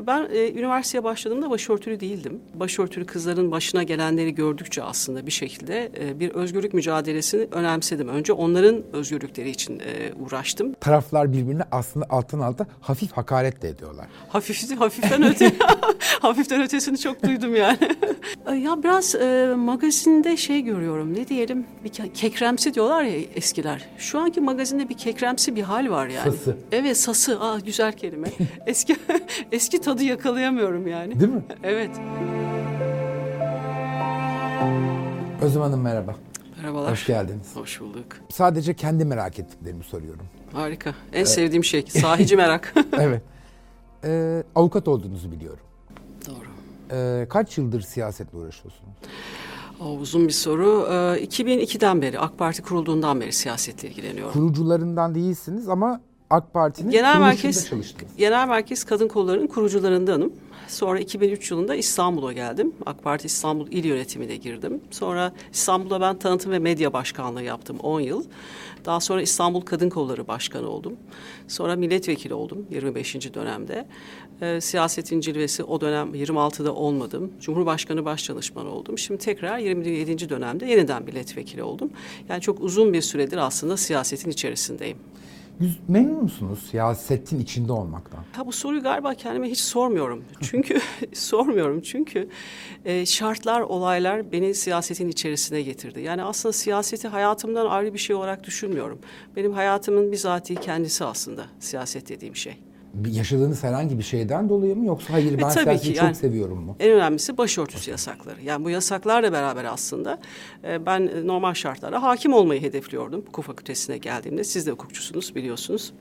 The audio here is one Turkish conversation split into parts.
Ben e, üniversiteye başladığımda başörtülü değildim. Başörtülü kızların başına gelenleri gördükçe aslında bir şekilde e, bir özgürlük mücadelesini önemsedim. Önce onların özgürlükleri için e, uğraştım. Taraflar birbirine aslında alttan alta hafif hakaret de ediyorlar. Hafif, hafiften öte, hafiften ötesini çok duydum yani. ya biraz e, magazinde şey görüyorum ne diyelim bir ke- kekremsi diyorlar ya eskiler. Şu anki magazinde bir kekremsi bir hal var yani. Sası. Evet sası. Aa güzel kelime. eski eski tadı yakalayamıyorum yani. Değil mi? Evet. Özlem Hanım merhaba. Merhabalar. Hoş geldiniz. Hoş bulduk. Sadece kendi merak ettiklerimi soruyorum. Harika. En sevdiğim şey sahici merak. evet. Ee, avukat olduğunuzu biliyorum. Doğru. Ee, kaç yıldır siyasetle uğraşıyorsunuz? O uzun bir soru. Ee, 2002'den beri AK Parti kurulduğundan beri siyasetle ilgileniyorum. Kurucularından değilsiniz ama AK Parti'nin Genel Merkez çalıştınız. Genel Merkez Kadın Kolları'nın kurucularındanım. Sonra 2003 yılında İstanbul'a geldim. AK Parti İstanbul İl Yönetimi'ne girdim. Sonra İstanbul'da ben tanıtım ve medya başkanlığı yaptım 10 yıl. Daha sonra İstanbul Kadın Kolları Başkanı oldum. Sonra milletvekili oldum 25. dönemde. Ee, siyasetin cilvesi o dönem 26'da olmadım. Cumhurbaşkanı Başdanışmanı oldum. Şimdi tekrar 27. dönemde yeniden milletvekili oldum. Yani çok uzun bir süredir aslında siyasetin içerisindeyim. Yüz- Memnun musunuz siyasetin içinde olmaktan? Ha bu soruyu galiba kendime hiç sormuyorum. Çünkü sormuyorum çünkü e, şartlar, olaylar beni siyasetin içerisine getirdi. Yani aslında siyaseti hayatımdan ayrı bir şey olarak düşünmüyorum. Benim hayatımın bizatihi kendisi aslında siyaset dediğim şey. Yaşadığınız herhangi bir şeyden dolayı mı yoksa hayır ben E, siyaseti ki, çok yani- seviyorum mu? En önemlisi başörtüsü yasakları. Yani bu yasaklarla beraber aslında e, ben e, normal şartlara hakim olmayı hedefliyordum. Hukuk fakültesine geldiğimde. Siz de hukukçusunuz biliyorsunuz.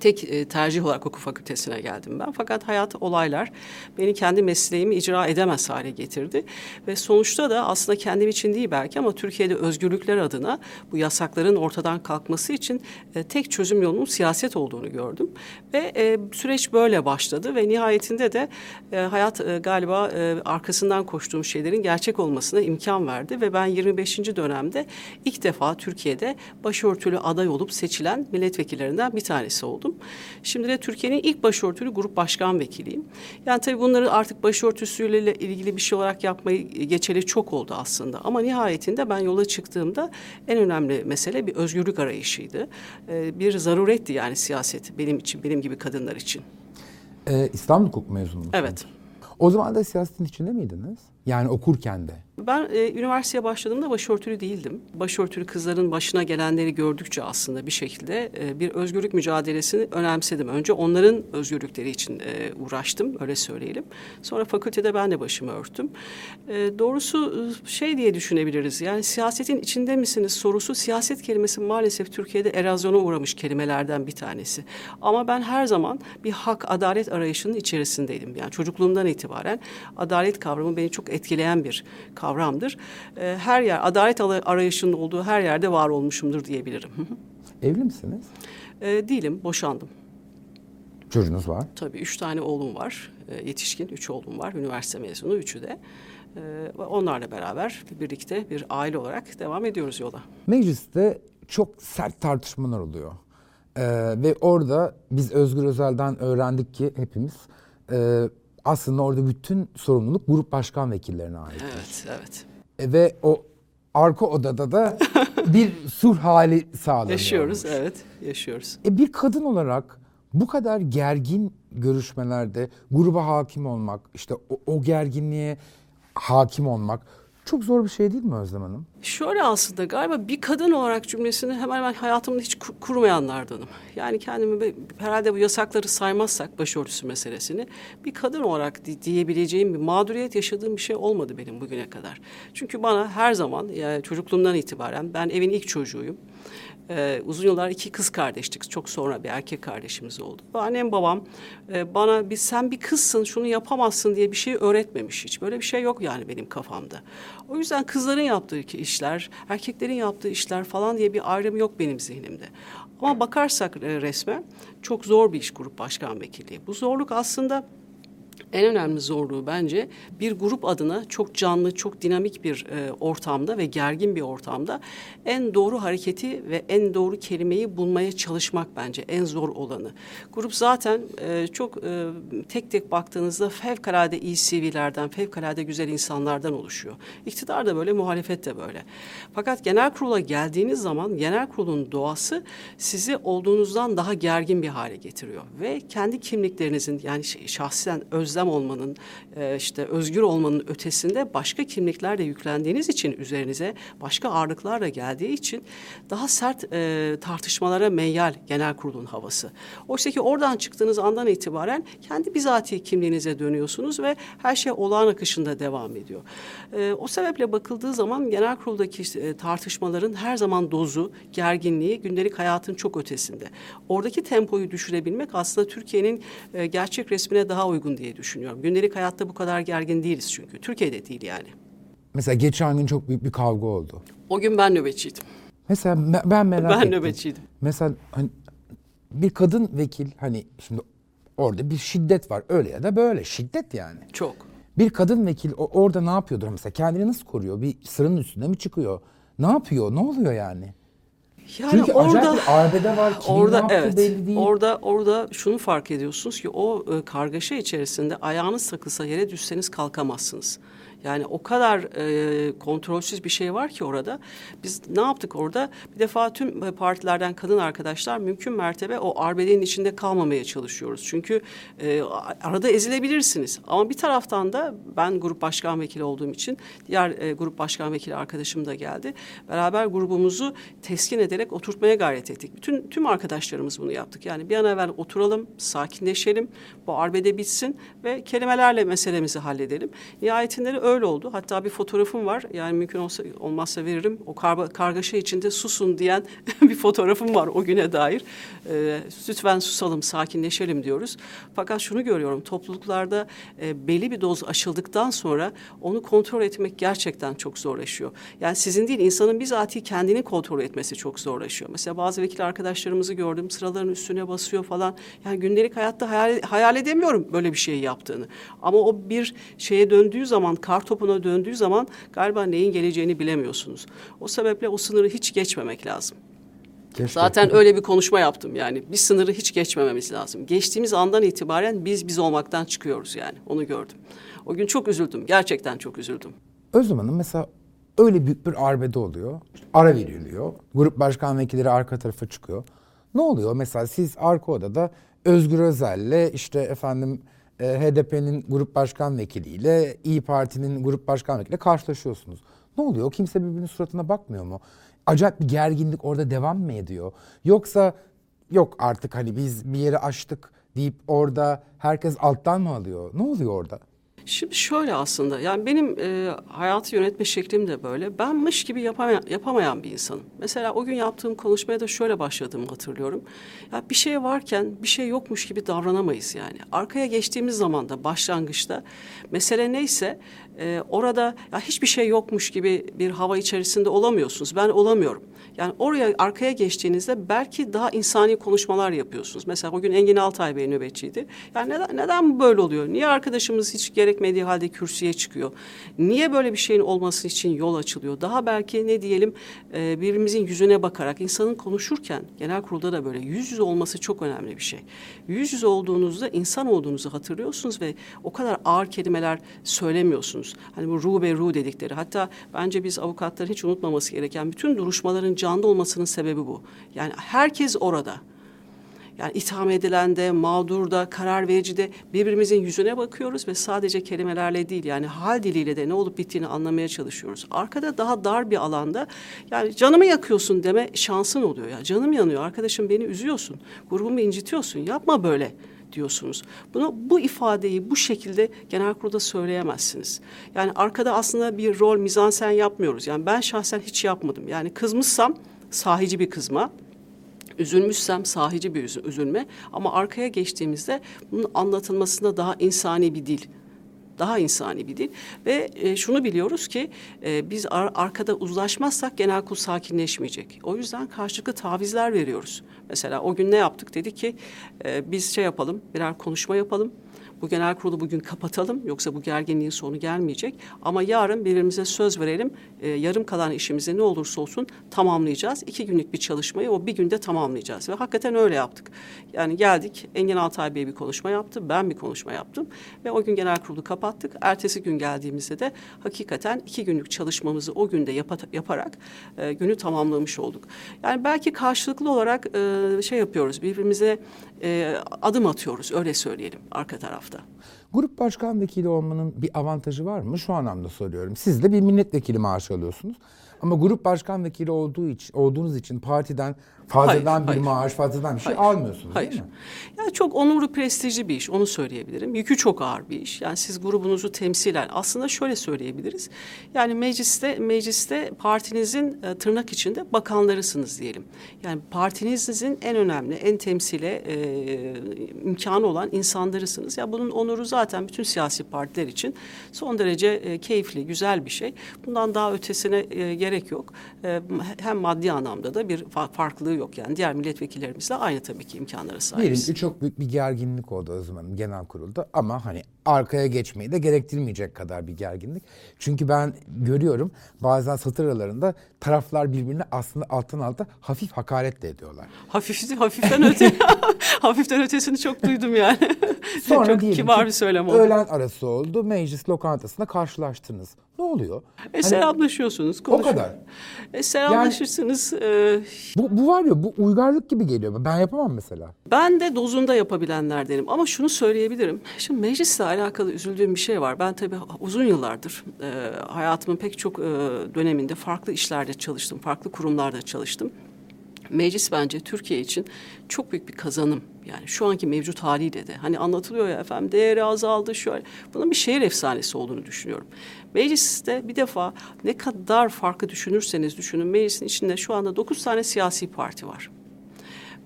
Tek e, tercih olarak hukuk fakültesine geldim ben. Fakat hayat, olaylar beni kendi mesleğimi icra edemez hale getirdi. Ve sonuçta da aslında kendim için değil belki ama Türkiye'de özgürlükler adına bu yasakların ortadan kalkması için e, tek çözüm yolunun siyaset olduğunu gördüm. Ve e, süreç böyle başladı ve nihayetinde de e, hayat e, galiba e, arkasından koştuğum şeylerin gerçek olmasına imkan verdi. Ve ben 25. dönemde ilk defa Türkiye'de başörtülü aday olup seçilen milletvekillerinden bir tanesi oldum. Şimdi de Türkiye'nin ilk başörtülü grup başkan vekiliyim. Yani tabii bunları artık başörtüsüyle ilgili bir şey olarak yapmayı geçeli çok oldu aslında. Ama nihayetinde ben yola çıktığımda en önemli mesele bir özgürlük arayışıydı. Ee, bir zaruretti yani siyaset benim için, benim gibi kadınlar için. Ee, İstanbul Hukuk mezunu musunuz? Evet. O zaman da siyasetin içinde miydiniz? Yani okurken de. Ben e, üniversiteye başladığımda başörtülü değildim. Başörtülü kızların başına gelenleri gördükçe aslında bir şekilde e, bir özgürlük mücadelesini önemsedim. Önce onların özgürlükleri için e, uğraştım, öyle söyleyelim. Sonra fakültede ben de başımı örttüm. E, doğrusu e, şey diye düşünebiliriz. Yani siyasetin içinde misiniz sorusu siyaset kelimesi maalesef Türkiye'de erozyona uğramış kelimelerden bir tanesi. Ama ben her zaman bir hak, adalet arayışının içerisindeydim. Yani çocukluğumdan itibaren adalet kavramı beni çok etkileyen bir kavramdır. Ee, her yer, adalet arayışının olduğu her yerde var olmuşumdur diyebilirim. Evli misiniz? Ee, değilim, boşandım. Çocuğunuz var. Tabii üç tane oğlum var, Ee, yetişkin üç oğlum var, üniversite mezunu üçü de. Ve onlarla beraber birlikte bir aile olarak devam ediyoruz yola. Mecliste çok sert tartışmalar oluyor. Ee, ve orada biz Özgür Özel'den öğrendik ki hepimiz e, aslında orada bütün sorumluluk grup başkan vekillerine ait. Evet, evet. E, ve o arka odada da bir sulh hali sağlanıyor. Yaşıyoruz, evet, yaşıyoruz. E, bir kadın olarak bu kadar gergin görüşmelerde gruba hakim olmak, işte o, o gerginliğe hakim olmak çok zor bir şey değil mi Özlem Hanım? Şöyle aslında galiba bir kadın olarak cümlesini hemen hemen hayatımda hiç kur- kurmayanlardanım. Yani kendimi herhalde bu yasakları saymazsak başörtüsü meselesini bir kadın olarak di- diyebileceğim bir mağduriyet yaşadığım bir şey olmadı benim bugüne kadar. Çünkü bana her zaman yani çocukluğumdan itibaren ben evin ilk çocuğuyum. Ee, uzun yıllar iki kız kardeştik. Çok sonra bir erkek kardeşimiz oldu. Annem babam e, bana bir sen bir kızsın şunu yapamazsın diye bir şey öğretmemiş hiç. Böyle bir şey yok yani benim kafamda. O yüzden kızların yaptığı işler, erkeklerin yaptığı işler falan diye bir ayrım yok benim zihnimde. Ama bakarsak e, resme çok zor bir iş grup başkan vekilliği. Bu zorluk aslında en önemli zorluğu bence bir grup adına çok canlı, çok dinamik bir e, ortamda ve gergin bir ortamda en doğru hareketi ve en doğru kelimeyi bulmaya çalışmak bence en zor olanı. Grup zaten e, çok e, tek tek baktığınızda fevkalade iyi CV'lerden, fevkalade güzel insanlardan oluşuyor. İktidar da böyle, muhalefet de böyle. Fakat genel kurula geldiğiniz zaman genel kurulun doğası sizi olduğunuzdan daha gergin bir hale getiriyor ve kendi kimliklerinizin yani şahsen özlem özlem olmanın, e, işte özgür olmanın ötesinde başka kimliklerle yüklendiğiniz için üzerinize başka ağırlıklarla geldiği için daha sert e, tartışmalara meyyal genel kurulun havası. Oysa ki oradan çıktığınız andan itibaren kendi bizatihi kimliğinize dönüyorsunuz ve her şey olağan akışında devam ediyor. E, o sebeple bakıldığı zaman genel kuruldaki e, tartışmaların her zaman dozu, gerginliği gündelik hayatın çok ötesinde. Oradaki tempoyu düşürebilmek aslında Türkiye'nin e, gerçek resmine daha uygun diye düşünüyorum düşünüyorum. Gündelik hayatta bu kadar gergin değiliz çünkü. Türkiye'de değil yani. Mesela geçen gün çok büyük bir kavga oldu. O gün ben nöbetçiydim. Mesela ben merak ben ettim. Ben nöbetçiydim. Mesela hani bir kadın vekil hani şimdi orada bir şiddet var öyle ya da böyle şiddet yani. Çok. Bir kadın vekil orada ne yapıyordur mesela kendini nasıl koruyor? Bir sıranın üstüne mi çıkıyor? Ne yapıyor? Ne oluyor yani? Yani Çünkü orada bir arbede var. Kimin orada evet. Belli değil. Orada orada şunu fark ediyorsunuz ki o e, kargaşa içerisinde ayağınız takılsa yere düşseniz kalkamazsınız. Yani o kadar e, kontrolsüz bir şey var ki orada. Biz ne yaptık orada? Bir defa tüm partilerden kadın arkadaşlar mümkün mertebe o arbedenin içinde kalmamaya çalışıyoruz. Çünkü e, arada ezilebilirsiniz. Ama bir taraftan da ben grup başkan vekili olduğum için diğer e, grup başkan vekili arkadaşım da geldi. Beraber grubumuzu teskin ederek oturtmaya gayret ettik. Bütün tüm arkadaşlarımız bunu yaptık. Yani bir an evvel oturalım, sakinleşelim, bu arbede bitsin ve kelimelerle meselemizi halledelim. Nihayetinde öyle oldu. Hatta bir fotoğrafım var. Yani mümkün olsa olmazsa veririm. O kar, kargaşa içinde susun diyen bir fotoğrafım var o güne dair. E, lütfen susalım, sakinleşelim diyoruz. Fakat şunu görüyorum. Topluluklarda e, belli bir doz aşıldıktan sonra onu kontrol etmek gerçekten çok zorlaşıyor. Yani sizin değil insanın bizatihi kendini kontrol etmesi çok zorlaşıyor. Mesela bazı vekil arkadaşlarımızı gördüm. Sıraların üstüne basıyor falan. Yani gündelik hayatta hayal, hayal edemiyorum böyle bir şey yaptığını. Ama o bir şeye döndüğü zaman kar topuna döndüğü zaman galiba neyin geleceğini bilemiyorsunuz. O sebeple o sınırı hiç geçmemek lazım. Keşke. Zaten öyle bir konuşma yaptım yani. Bir sınırı hiç geçmememiz lazım. Geçtiğimiz andan itibaren biz biz olmaktan çıkıyoruz yani. Onu gördüm. O gün çok üzüldüm. Gerçekten çok üzüldüm. Özlem Hanım mesela öyle büyük bir arbede oluyor. Ara veriliyor. Grup başkan vekilleri arka tarafa çıkıyor. Ne oluyor? Mesela siz arka odada Özgür Özel'le işte efendim e, HDP'nin grup başkan vekiliyle İyi Parti'nin grup başkan vekiliyle karşılaşıyorsunuz. Ne oluyor? Kimse birbirinin suratına bakmıyor mu? Acayip bir gerginlik orada devam mı ediyor? Yoksa yok artık hani biz bir yeri açtık deyip orada herkes alttan mı alıyor? Ne oluyor orada? Şimdi şöyle aslında yani benim e, hayatı yönetme şeklim de böyle. Ben mış gibi yapamayan, yapamayan bir insanım. Mesela o gün yaptığım konuşmaya da şöyle başladığımı hatırlıyorum. Ya bir şey varken bir şey yokmuş gibi davranamayız yani. Arkaya geçtiğimiz zaman da başlangıçta mesele neyse e, orada ya hiçbir şey yokmuş gibi bir hava içerisinde olamıyorsunuz. Ben olamıyorum. Yani oraya arkaya geçtiğinizde belki daha insani konuşmalar yapıyorsunuz. Mesela o gün Engin Altay Bey nöbetçiydi. Yani neden, neden böyle oluyor? Niye arkadaşımız hiç gerekmediği halde kürsüye çıkıyor? Niye böyle bir şeyin olması için yol açılıyor? Daha belki ne diyelim e, birbirimizin yüzüne bakarak insanın konuşurken genel kurulda da böyle yüz yüze olması çok önemli bir şey. Yüz yüze olduğunuzda insan olduğunuzu hatırlıyorsunuz ve o kadar ağır kelimeler söylemiyorsunuz. Hani bu ru be ru dedikleri. Hatta bence biz avukatların hiç unutmaması gereken bütün duruşmaların canlı olmasının sebebi bu. Yani herkes orada. Yani itham edilen de, mağdur da, karar verici de birbirimizin yüzüne bakıyoruz ve sadece kelimelerle değil yani hal diliyle de ne olup bittiğini anlamaya çalışıyoruz. Arkada daha dar bir alanda yani canımı yakıyorsun deme şansın oluyor ya. Canım yanıyor arkadaşım beni üzüyorsun, grubumu incitiyorsun yapma böyle diyorsunuz. Bunu bu ifadeyi bu şekilde genel kurulda söyleyemezsiniz. Yani arkada aslında bir rol mizansen yapmıyoruz. Yani ben şahsen hiç yapmadım. Yani kızmışsam sahici bir kızma, üzülmüşsem sahici bir üzülme ama arkaya geçtiğimizde bunun anlatılmasında daha insani bir dil daha insani bir dil ve e, şunu biliyoruz ki e, biz ar arkada uzlaşmazsak genel kurul sakinleşmeyecek. O yüzden karşılıklı tavizler veriyoruz. Mesela o gün ne yaptık? Dedi ki e, biz şey yapalım, birer konuşma yapalım. Bu genel kurulu bugün kapatalım yoksa bu gerginliğin sonu gelmeyecek. Ama yarın birbirimize söz verelim. E, yarım kalan işimizi ne olursa olsun tamamlayacağız. İki günlük bir çalışmayı o bir günde tamamlayacağız. Ve hakikaten öyle yaptık. Yani geldik Engin Altay Bey bir konuşma yaptı. Ben bir konuşma yaptım. Ve o gün genel kurulu kapattık. Ertesi gün geldiğimizde de hakikaten iki günlük çalışmamızı o günde yapa, yaparak e, günü tamamlamış olduk. Yani belki karşılıklı olarak e, şey yapıyoruz. Birbirimize e, adım atıyoruz öyle söyleyelim arka tarafta. Grup başkan vekili olmanın bir avantajı var mı? Şu anlamda soruyorum. Siz de bir milletvekili maaşı alıyorsunuz. Ama grup başkan vekili olduğu için, olduğunuz için partiden fazladan Hayır, bir hayır. maaş, fazladan bir şey Hayır. almıyorsunuz Hayır. değil mi? Yani çok onurlu, prestijli bir iş, onu söyleyebilirim. Yükü çok ağır bir iş. Yani siz grubunuzu temsilen, aslında şöyle söyleyebiliriz. Yani mecliste, mecliste partinizin e, tırnak içinde bakanlarısınız diyelim. Yani partinizin en önemli, en temsile e, imkanı olan insanlarısınız. Ya bunun onuru zaten bütün siyasi partiler için son derece e, keyifli, güzel bir şey. Bundan daha ötesine e, gerek yok. E, hem maddi anlamda da bir fa- farklılığı yok. Yani diğer milletvekillerimizle aynı tabii ki imkanlara Diyelim sahibiz. ki çok büyük bir gerginlik oldu Özlem Hanım genel kurulda ama hani arkaya geçmeyi de gerektirmeyecek kadar bir gerginlik. Çünkü ben görüyorum bazen satır aralarında taraflar birbirine aslında alttan alta hafif hakaret de ediyorlar. Hafif, hafiften öte, hafiften ötesini çok duydum yani. Sonra çok diyelim kibar ki bir söylem oldu. Öğlen arası oldu meclis lokantasında karşılaştınız. Ne oluyor? E, selamlaşıyorsunuz, konuşuyorsunuz. kadar. E, selamlaşırsınız. e, Bu, bu var ya bu uygarlık gibi geliyor. Ben yapamam mesela. Ben de dozunda yapabilenlerdenim ama şunu söyleyebilirim. Şimdi meclisle alakalı üzüldüğüm bir şey var. Ben tabii uzun yıllardır e, hayatımın pek çok e, döneminde farklı işlerde çalıştım, farklı kurumlarda çalıştım. Meclis bence Türkiye için çok büyük bir kazanım. Yani şu anki mevcut haliyle de hani anlatılıyor ya efendim değeri azaldı şöyle. Bunun bir şehir efsanesi olduğunu düşünüyorum. Mecliste bir defa ne kadar farklı düşünürseniz düşünün meclisin içinde şu anda dokuz tane siyasi parti var.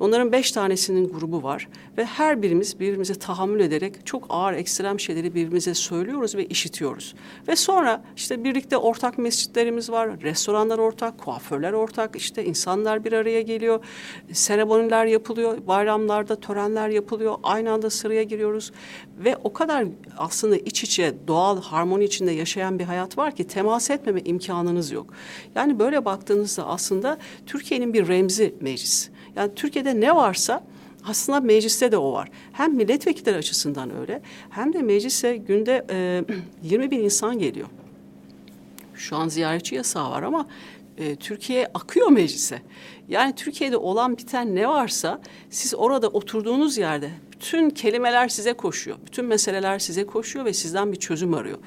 Onların beş tanesinin grubu var ve her birimiz birbirimize tahammül ederek çok ağır ekstrem şeyleri birbirimize söylüyoruz ve işitiyoruz. Ve sonra işte birlikte ortak mescitlerimiz var, restoranlar ortak, kuaförler ortak, işte insanlar bir araya geliyor, seremoniler yapılıyor, bayramlarda törenler yapılıyor, aynı anda sıraya giriyoruz ve o kadar aslında iç içe doğal harmoni içinde yaşayan bir hayat var ki temas etmeme imkanınız yok. Yani böyle baktığınızda aslında Türkiye'nin bir remzi meclis. Yani Türkiye'de ne varsa aslında mecliste de o var. Hem milletvekilleri açısından öyle hem de meclise günde e, 20 bin insan geliyor. Şu an ziyaretçi yasağı var ama e, Türkiye akıyor meclise. Yani Türkiye'de olan biten ne varsa siz orada oturduğunuz yerde bütün kelimeler size koşuyor. Bütün meseleler size koşuyor ve sizden bir çözüm arıyor.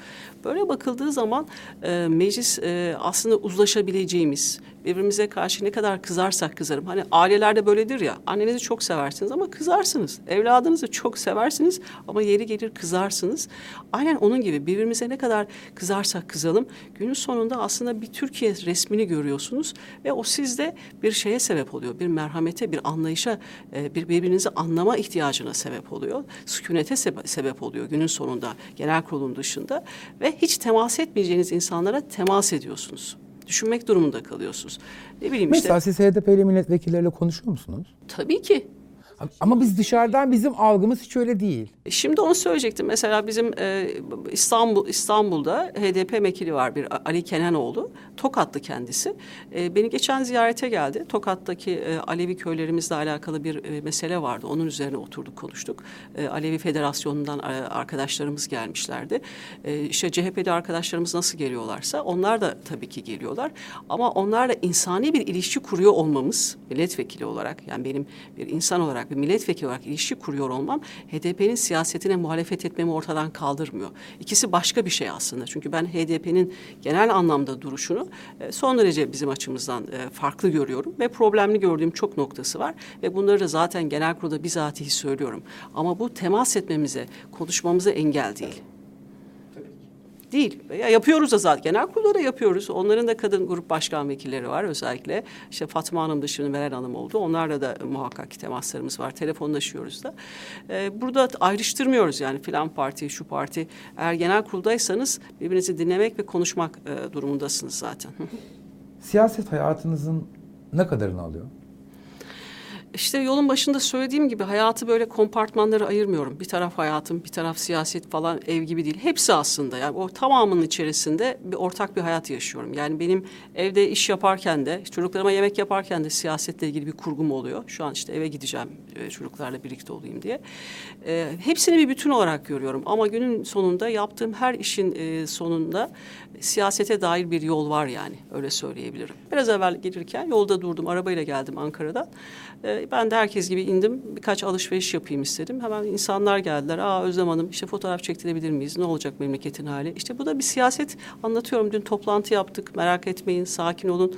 Böyle bakıldığı zaman e, meclis e, aslında uzlaşabileceğimiz, birbirimize karşı ne kadar kızarsak kızarım. Hani ailelerde böyledir ya, annenizi çok seversiniz ama kızarsınız. Evladınızı çok seversiniz ama yeri gelir kızarsınız. Aynen onun gibi birbirimize ne kadar kızarsak kızalım, günün sonunda aslında bir Türkiye resmini görüyorsunuz ve o sizde bir şeye sebep oluyor. Bir merhamete, bir anlayışa, e, bir birbirinizi anlama ihtiyacına sebep oluyor. Sükunete sebe- sebep oluyor günün sonunda genel kurulun dışında ve hiç temas etmeyeceğiniz insanlara temas ediyorsunuz. Düşünmek durumunda kalıyorsunuz. Ne bileyim işte. Mesela siz HDP'li milletvekilleriyle konuşuyor musunuz? Tabii ki. Ama biz dışarıdan bizim algımız hiç öyle değil. Şimdi onu söyleyecektim. Mesela bizim e, İstanbul İstanbul'da HDP vekili var bir Ali Kenanoğlu. Tokatlı kendisi. E, beni geçen ziyarete geldi. Tokat'taki e, Alevi köylerimizle alakalı bir e, mesele vardı. Onun üzerine oturduk konuştuk. E, Alevi Federasyonu'ndan e, arkadaşlarımız gelmişlerdi. E, işte CHP'li arkadaşlarımız nasıl geliyorlarsa onlar da tabii ki geliyorlar. Ama onlarla insani bir ilişki kuruyor olmamız milletvekili olarak yani benim bir insan olarak bir milletvekili olarak ilişki kuruyor olmam HDP'nin siyasetine muhalefet etmemi ortadan kaldırmıyor. İkisi başka bir şey aslında. Çünkü ben HDP'nin genel anlamda duruşunu e, son derece bizim açımızdan e, farklı görüyorum ve problemli gördüğüm çok noktası var ve bunları da zaten genel kurulda bizatihi söylüyorum. Ama bu temas etmemize, konuşmamıza engel değil. Değil. Ya yapıyoruz da zaten. Genel kurulda da yapıyoruz. Onların da kadın grup başkan vekilleri var özellikle. İşte Fatma Hanım dışında Meral Hanım oldu. Onlarla da muhakkak ki temaslarımız var. Telefonlaşıyoruz da. Ee, burada ayrıştırmıyoruz yani filan parti, şu parti. Eğer genel kuruldaysanız birbirinizi dinlemek ve konuşmak e, durumundasınız zaten. Siyaset hayatınızın ne kadarını alıyor? İşte yolun başında söylediğim gibi hayatı böyle kompartmanlara ayırmıyorum. Bir taraf hayatım, bir taraf siyaset falan ev gibi değil. Hepsi aslında yani o tamamının içerisinde bir ortak bir hayat yaşıyorum. Yani benim evde iş yaparken de, çocuklarıma yemek yaparken de siyasetle ilgili bir kurgum oluyor. Şu an işte eve gideceğim e, çocuklarla birlikte olayım diye. E, hepsini bir bütün olarak görüyorum. Ama günün sonunda yaptığım her işin e, sonunda siyasete dair bir yol var yani öyle söyleyebilirim. Biraz evvel gelirken yolda durdum, arabayla geldim Ankara'dan. E, ben de herkes gibi indim. Birkaç alışveriş yapayım istedim. Hemen insanlar geldiler. Aa Özlem Hanım işte fotoğraf çektirebilir miyiz? Ne olacak memleketin hali? İşte bu da bir siyaset anlatıyorum. Dün toplantı yaptık. Merak etmeyin, sakin olun.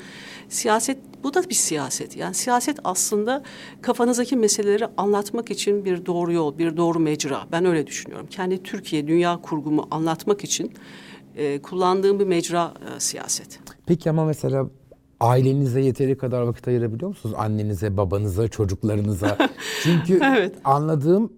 Siyaset bu da bir siyaset. Yani siyaset aslında kafanızdaki meseleleri anlatmak için bir doğru yol, bir doğru mecra. Ben öyle düşünüyorum. Kendi Türkiye, dünya kurgumu anlatmak için e, kullandığım bir mecra e, siyaset. Peki ama mesela ailenize yeteri kadar vakit ayırabiliyor musunuz? Annenize, babanıza, çocuklarınıza. Çünkü Evet. anladığım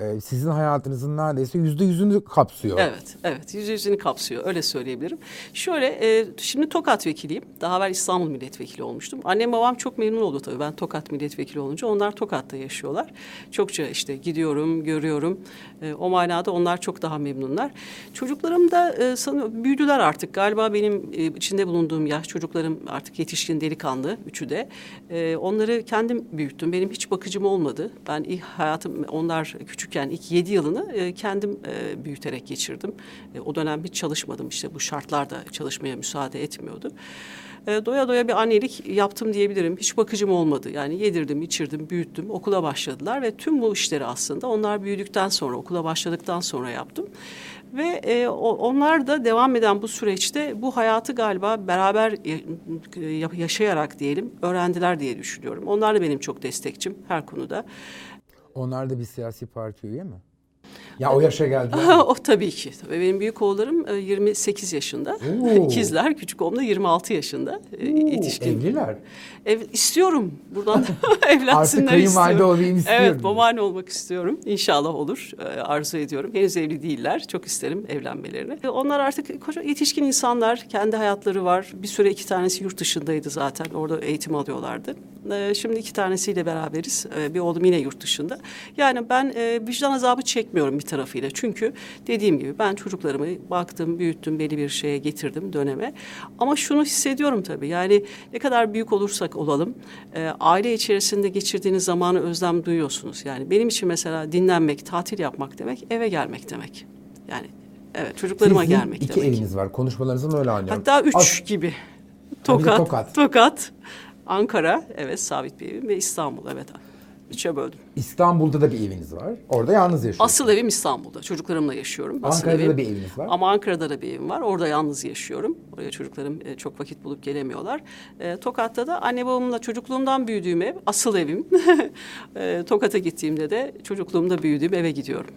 e, sizin hayatınızın neredeyse yüzde yüzünü kapsıyor. Evet, evet. Yüzde yüzünü kapsıyor. Öyle söyleyebilirim. Şöyle, e, şimdi Tokat vekiliyim. Daha evvel İstanbul milletvekili olmuştum. Annem babam çok memnun oldu tabii. Ben Tokat milletvekili olunca. Onlar Tokat'ta yaşıyorlar. Çokça işte gidiyorum, görüyorum. E, o manada onlar çok daha memnunlar. Çocuklarım da e, sanıyorum büyüdüler artık. Galiba benim e, içinde bulunduğum yaş çocuklarım artık yetişkin delikanlı. Üçü de. E, onları kendim büyüttüm. Benim hiç bakıcım olmadı. Ben ilk hayatım, onlar küçükken ilk yedi yılını e, kendim e, büyüterek geçirdim. E, o dönem hiç çalışmadım işte bu şartlar da çalışmaya müsaade etmiyordu. E, doya doya bir annelik yaptım diyebilirim. Hiç bakıcım olmadı. Yani yedirdim, içirdim, büyüttüm. Okula başladılar ve tüm bu işleri aslında onlar büyüdükten sonra, okula başladıktan sonra yaptım. Ve e, onlar da devam eden bu süreçte bu hayatı galiba beraber ya- yaşayarak diyelim öğrendiler diye düşünüyorum. Onlar da benim çok destekçim her konuda. Onlar da bir siyasi parti üye mi? Ya o yaşa geldiler. o tabii ki. Tabii benim büyük oğullarım e, 28 yaşında. Oo. İkizler, küçük oğlum da 26 yaşında. E, Oo, Yetişkin. Evliler. Ev, istiyorum. Buradan evlensinler Artık kayınvalide olayım istiyorum. Evet, babaanne olmak istiyorum. İnşallah olur. E, arzu ediyorum. Henüz evli değiller. Çok isterim evlenmelerini. E, onlar artık koca yetişkin insanlar. Kendi hayatları var. Bir süre iki tanesi yurt dışındaydı zaten. Orada eğitim alıyorlardı. E, şimdi iki tanesiyle beraberiz. E, bir oğlum yine yurt dışında. Yani ben e, vicdan azabı çekmiyorum bir tarafıyla. Çünkü dediğim gibi ben çocuklarımı baktım, büyüttüm, belli bir şeye getirdim döneme. Ama şunu hissediyorum tabii. Yani ne kadar büyük olursak olalım, e, aile içerisinde geçirdiğiniz zamanı özlem duyuyorsunuz. Yani benim için mesela dinlenmek, tatil yapmak demek, eve gelmek demek. Yani evet çocuklarıma Sizin gelmek iki demek. eviniz var. Konuşmalarınızdan öyle anlıyorum. Hatta üç As- gibi. Tokat, Tokat. Tokat, Ankara, evet sabit bir evim ve İstanbul, evet. Üçe böldüm. İstanbul'da da bir eviniz var. Orada yalnız yaşıyorsunuz. Asıl evim İstanbul'da. Çocuklarımla yaşıyorum. Asıl Ankara'da evim. da bir eviniz var. Ama Ankara'da da bir evim var. Orada yalnız yaşıyorum. Oraya çocuklarım e, çok vakit bulup gelemiyorlar. E, Tokat'ta da anne babamla çocukluğumdan büyüdüğüm ev. Asıl evim. e, Tokat'a gittiğimde de çocukluğumda büyüdüğüm eve gidiyorum.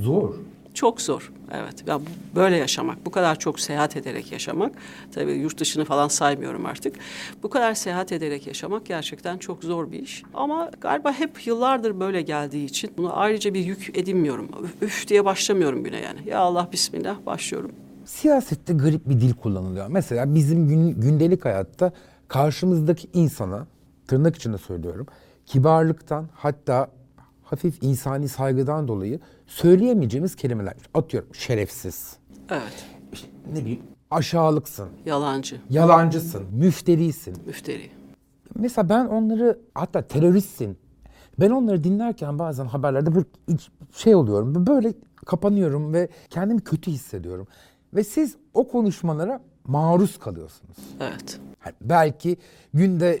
Zor. Çok zor. Evet. Ya böyle yaşamak, bu kadar çok seyahat ederek yaşamak, tabii yurt dışını falan saymıyorum artık. Bu kadar seyahat ederek yaşamak gerçekten çok zor bir iş. Ama galiba hep yıllardır böyle geldiği için bunu ayrıca bir yük edinmiyorum. Üf diye başlamıyorum güne yani. Ya Allah bismillah başlıyorum. Siyasette garip bir dil kullanılıyor. Mesela bizim gün, gündelik hayatta karşımızdaki insana, tırnak içinde söylüyorum, kibarlıktan hatta hafif insani saygıdan dolayı söyleyemeyeceğimiz kelimeler. Atıyorum şerefsiz, Evet. işte ne bileyim aşağılıksın, Yalancı, yalancısın, müfterisin. müfteri. Mesela ben onları hatta teröristsin. Ben onları dinlerken bazen haberlerde iç- şey oluyorum. Böyle kapanıyorum ve kendimi kötü hissediyorum. Ve siz o konuşmalara maruz kalıyorsunuz. Evet. Yani belki günde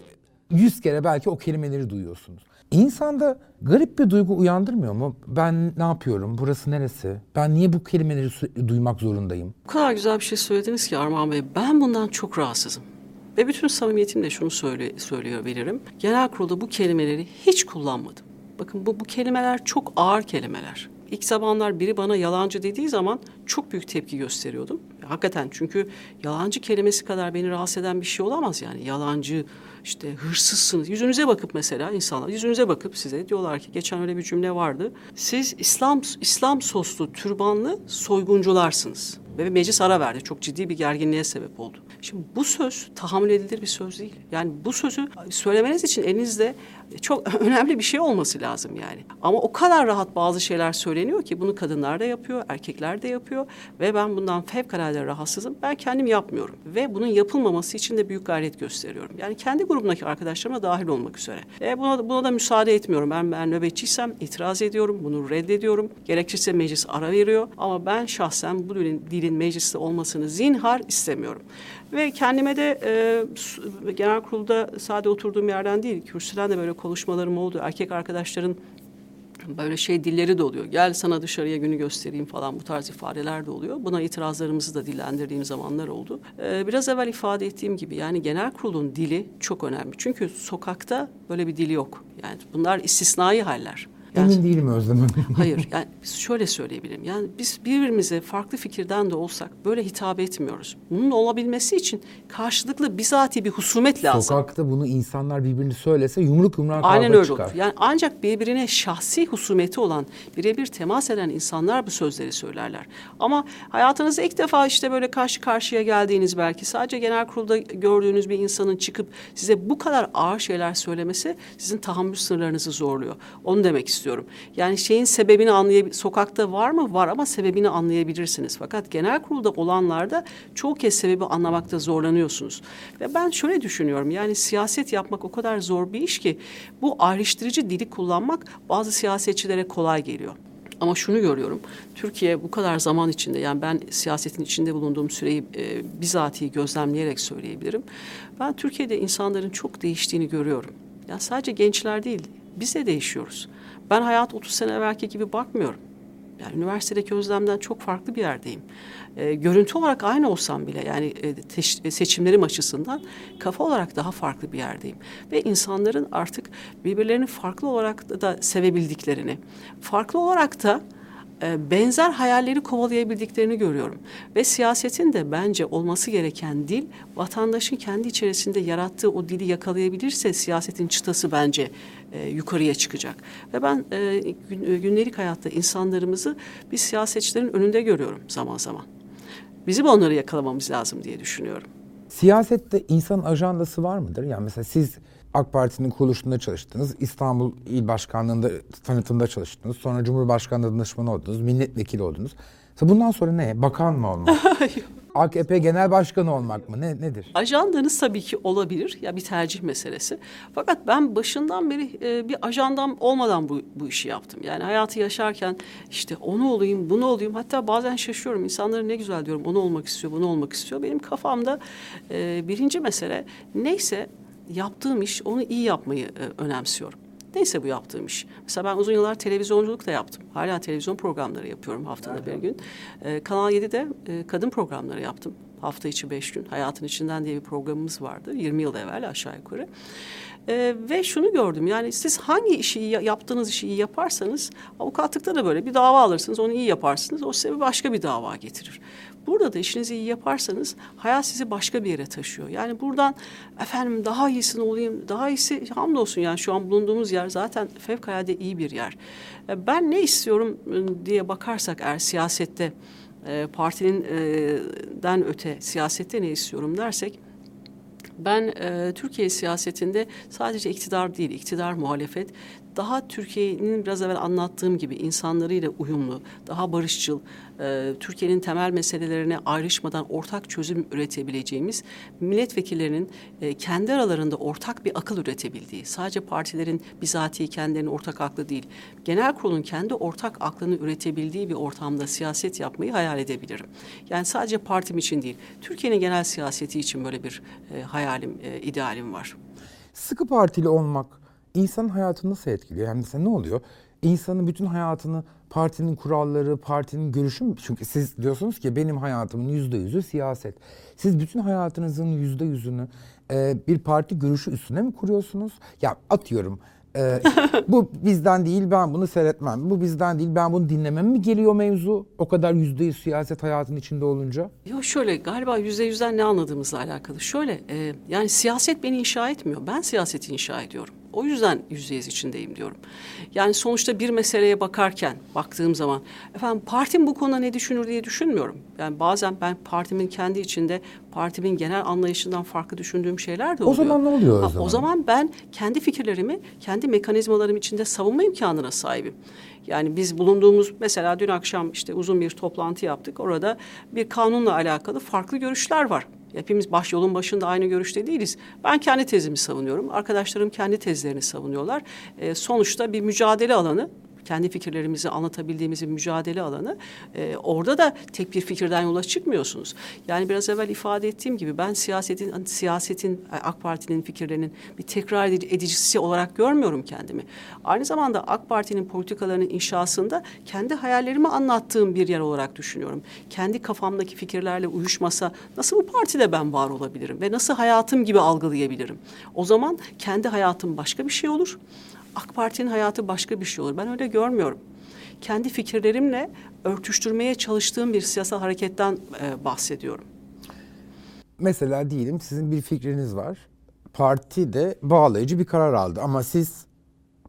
yüz kere belki o kelimeleri duyuyorsunuz. İnsanda garip bir duygu uyandırmıyor mu? Ben ne yapıyorum? Burası neresi? Ben niye bu kelimeleri duymak zorundayım? O kadar güzel bir şey söylediniz ki Armağan Bey. Ben bundan çok rahatsızım. Ve bütün samimiyetimle şunu söyle, söylüyor veririm. Genel kurulda bu kelimeleri hiç kullanmadım. Bakın bu, bu kelimeler çok ağır kelimeler. İlk zamanlar biri bana yalancı dediği zaman çok büyük tepki gösteriyordum. Hakikaten çünkü yalancı kelimesi kadar beni rahatsız eden bir şey olamaz yani. Yalancı, işte hırsızsınız. Yüzünüze bakıp mesela insanlar yüzünüze bakıp size diyorlar ki geçen öyle bir cümle vardı. Siz İslam İslam soslu türbanlı soyguncularsınız. Ve meclis ara verdi. Çok ciddi bir gerginliğe sebep oldu. Şimdi bu söz tahammül edilir bir söz değil. Yani bu sözü söylemeniz için elinizde çok önemli bir şey olması lazım yani. Ama o kadar rahat bazı şeyler söyleniyor ki bunu kadınlar da yapıyor, erkekler de yapıyor ve ben bundan fevkalade rahatsızım. Ben kendim yapmıyorum ve bunun yapılmaması için de büyük gayret gösteriyorum. Yani kendi grubumdaki arkadaşlarıma dahil olmak üzere. E buna, buna da müsaade etmiyorum. Ben, ben nöbetçiysem itiraz ediyorum, bunu reddediyorum. Gerekirse meclis ara veriyor ama ben şahsen bu dilin, dilin mecliste olmasını zinhar istemiyorum. Ve kendime de e, genel kurulda sade oturduğum yerden değil, kürsüden de böyle konuşmalarım oldu. Erkek arkadaşların böyle şey dilleri de oluyor. Gel sana dışarıya günü göstereyim falan bu tarz ifadeler de oluyor. Buna itirazlarımızı da dillendirdiğim zamanlar oldu. Ee, biraz evvel ifade ettiğim gibi yani genel kurulun dili çok önemli. Çünkü sokakta böyle bir dili yok. Yani bunlar istisnai haller. Yani, Emin değilim Özlem Hanım. hayır yani şöyle söyleyebilirim. Yani biz birbirimize farklı fikirden de olsak böyle hitap etmiyoruz. Bunun olabilmesi için karşılıklı bizatihi bir husumet lazım. Sokakta bunu insanlar birbirini söylese yumruk yumruğa kavga Aynen öyle çıkar. olur. Yani ancak birbirine şahsi husumeti olan, birebir temas eden insanlar bu sözleri söylerler. Ama hayatınızda ilk defa işte böyle karşı karşıya geldiğiniz belki sadece genel kurulda gördüğünüz bir insanın çıkıp size bu kadar ağır şeyler söylemesi sizin tahammül sınırlarınızı zorluyor. Onu demek istiyorum istiyorum. Yani şeyin sebebini anlayabilir, sokakta var mı? Var ama sebebini anlayabilirsiniz. Fakat genel kurulda olanlarda çoğu kez sebebi anlamakta zorlanıyorsunuz. Ve ben şöyle düşünüyorum. Yani siyaset yapmak o kadar zor bir iş ki bu ayrıştırıcı dili kullanmak bazı siyasetçilere kolay geliyor. Ama şunu görüyorum. Türkiye bu kadar zaman içinde yani ben siyasetin içinde bulunduğum süreyi e, bizatihi gözlemleyerek söyleyebilirim. Ben Türkiye'de insanların çok değiştiğini görüyorum. Ya sadece gençler değil, biz de değişiyoruz. Ben hayat 30 sene evvelki gibi bakmıyorum. Yani üniversitedeki özlemden çok farklı bir yerdeyim. E, görüntü olarak aynı olsam bile yani e, e, seçimlerim açısından kafa olarak daha farklı bir yerdeyim. Ve insanların artık birbirlerini farklı olarak da, da sevebildiklerini, farklı olarak da benzer hayalleri kovalayabildiklerini görüyorum. Ve siyasetin de bence olması gereken dil vatandaşın kendi içerisinde yarattığı o dili yakalayabilirse siyasetin çıtası bence e, yukarıya çıkacak. Ve ben e, gün, e, günlük hayatta insanlarımızı bir siyasetçilerin önünde görüyorum zaman zaman. Bizim onları yakalamamız lazım diye düşünüyorum. Siyasette insan ajandası var mıdır? Yani mesela siz AK Parti'nin kuruluşunda çalıştınız. İstanbul İl Başkanlığı'nda tanıtımda çalıştınız. Sonra Cumhurbaşkanlığı danışmanı oldunuz. Milletvekili oldunuz. Bundan sonra ne? Bakan mı olmak? AKP Genel Başkanı olmak mı? Ne nedir? Ajandanız tabii ki olabilir. Ya bir tercih meselesi. Fakat ben başından beri e, bir ajandam olmadan bu, bu işi yaptım. Yani hayatı yaşarken işte onu olayım, bunu olayım. Hatta bazen şaşıyorum. İnsanların ne güzel diyorum. Onu olmak istiyor, bunu olmak istiyor. Benim kafamda e, birinci mesele neyse yaptığım iş onu iyi yapmayı e, önemsiyorum. Neyse bu yaptığım iş. Mesela ben uzun yıllar televizyonculuk da yaptım. Hala televizyon programları yapıyorum haftada evet. bir gün. Ee, Kanal 7'de e, kadın programları yaptım. Hafta içi beş gün. Hayatın içinden diye bir programımız vardı. 20 yıl evvel aşağı yukarı. Ee, ve şunu gördüm yani siz hangi işi yaptığınız işi iyi yaparsanız avukatlıkta da böyle bir dava alırsınız onu iyi yaparsınız o size başka bir dava getirir. Burada da işinizi iyi yaparsanız hayat sizi başka bir yere taşıyor. Yani buradan efendim daha iyisini olayım, daha iyisi hamdolsun yani şu an bulunduğumuz yer zaten fevkalade iyi bir yer. E, ben ne istiyorum ıı, diye bakarsak eğer siyasette e, partinin e, den öte siyasette ne istiyorum dersek ben e, Türkiye siyasetinde sadece iktidar değil, iktidar muhalefet daha Türkiye'nin biraz evvel anlattığım gibi insanlarıyla uyumlu, daha barışçıl, e, Türkiye'nin temel meselelerine ayrışmadan ortak çözüm üretebileceğimiz milletvekillerinin e, kendi aralarında ortak bir akıl üretebildiği, sadece partilerin bizatihi kendilerinin ortak aklı değil, genel kurulun kendi ortak aklını üretebildiği bir ortamda siyaset yapmayı hayal edebilirim. Yani sadece partim için değil, Türkiye'nin genel siyaseti için böyle bir e, hayalim, e, idealim var. Sıkı partili olmak insanın hayatını nasıl etkiliyor? Yani mesela ne oluyor? İnsanın bütün hayatını partinin kuralları, partinin görüşü mü? Çünkü siz diyorsunuz ki benim hayatımın yüzde yüzü siyaset. Siz bütün hayatınızın yüzde yüzünü e, bir parti görüşü üstüne mi kuruyorsunuz? Ya atıyorum ee, bu bizden değil ben bunu seyretmem. Bu bizden değil ben bunu dinlemem mi geliyor mevzu? O kadar yüzde yüz siyaset hayatın içinde olunca. Yok şöyle galiba yüzde yüzden ne anladığımızla alakalı. Şöyle e, yani siyaset beni inşa etmiyor. Ben siyaseti inşa ediyorum. O yüzden yüzdeyiz içindeyim diyorum. Yani sonuçta bir meseleye bakarken baktığım zaman efendim partim bu konuda ne düşünür diye düşünmüyorum. Yani bazen ben partimin kendi içinde partimin genel anlayışından farklı düşündüğüm şeyler de oluyor. O zaman ne oluyor o Ha, zaman? O zaman ben kendi fikirlerimi kendi mekanizmalarım içinde savunma imkanına sahibim. Yani biz bulunduğumuz mesela dün akşam işte uzun bir toplantı yaptık. Orada bir kanunla alakalı farklı görüşler var. Hepimiz baş yolun başında aynı görüşte değiliz. Ben kendi tezimi savunuyorum. Arkadaşlarım kendi tezlerini savunuyorlar. Ee, sonuçta bir mücadele alanı kendi fikirlerimizi anlatabildiğimiz bir mücadele alanı. Ee, orada da tek bir fikirden yola çıkmıyorsunuz. Yani biraz evvel ifade ettiğim gibi ben siyasetin siyasetin AK Parti'nin fikirlerinin bir tekrar edicisi olarak görmüyorum kendimi. Aynı zamanda AK Parti'nin politikalarının inşasında kendi hayallerimi anlattığım bir yer olarak düşünüyorum. Kendi kafamdaki fikirlerle uyuşmasa nasıl bu partide ben var olabilirim ve nasıl hayatım gibi algılayabilirim? O zaman kendi hayatım başka bir şey olur. AK Parti'nin hayatı başka bir şey olur. Ben öyle görmüyorum. Kendi fikirlerimle örtüştürmeye çalıştığım bir siyasal hareketten e, bahsediyorum. Mesela diyelim sizin bir fikriniz var. Parti de bağlayıcı bir karar aldı ama siz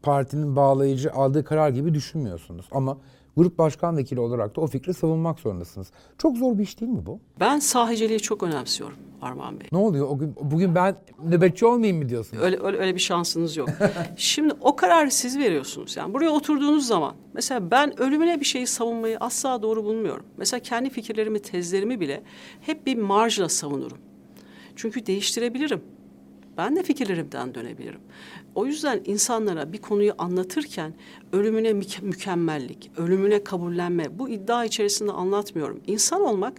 partinin bağlayıcı aldığı karar gibi düşünmüyorsunuz. Ama grup başkan vekili olarak da o fikri savunmak zorundasınız. Çok zor bir iş değil mi bu? Ben sahiciliği çok önemsiyorum Armağan Bey. Ne oluyor o gün? Bugün ben nöbetçi olmayayım mı diyorsunuz? Öyle, öyle, öyle bir şansınız yok. Şimdi o kararı siz veriyorsunuz. Yani buraya oturduğunuz zaman mesela ben ölümüne bir şeyi savunmayı asla doğru bulmuyorum. Mesela kendi fikirlerimi, tezlerimi bile hep bir marjla savunurum. Çünkü değiştirebilirim. Ben de fikirlerimden dönebilirim. O yüzden insanlara bir konuyu anlatırken ölümüne müke- mükemmellik, ölümüne kabullenme bu iddia içerisinde anlatmıyorum. İnsan olmak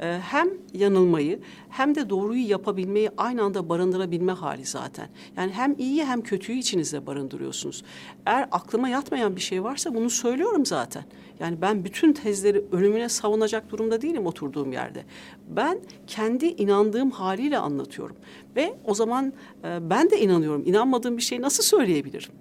e, hem yanılmayı hem de doğruyu yapabilmeyi aynı anda barındırabilme hali zaten. Yani hem iyiyi hem kötüyü içinizde barındırıyorsunuz. Eğer aklıma yatmayan bir şey varsa bunu söylüyorum zaten. Yani ben bütün tezleri ölümüne savunacak durumda değilim oturduğum yerde. Ben kendi inandığım haliyle anlatıyorum. Ve o zaman e, ben de inanıyorum. İnanmadığım bir şeyi nasıl söyleyebilirim?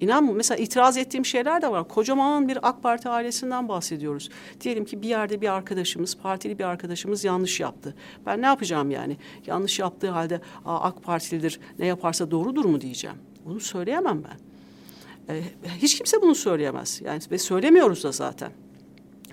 İnan mesela itiraz ettiğim şeyler de var. Kocaman bir AK Parti ailesinden bahsediyoruz. Diyelim ki bir yerde bir arkadaşımız, partili bir arkadaşımız yanlış yaptı. Ben ne yapacağım yani? Yanlış yaptığı halde AK Partilidir, ne yaparsa doğrudur mu diyeceğim. Bunu söyleyemem ben. Ee, hiç kimse bunu söyleyemez. Yani ve söylemiyoruz da zaten.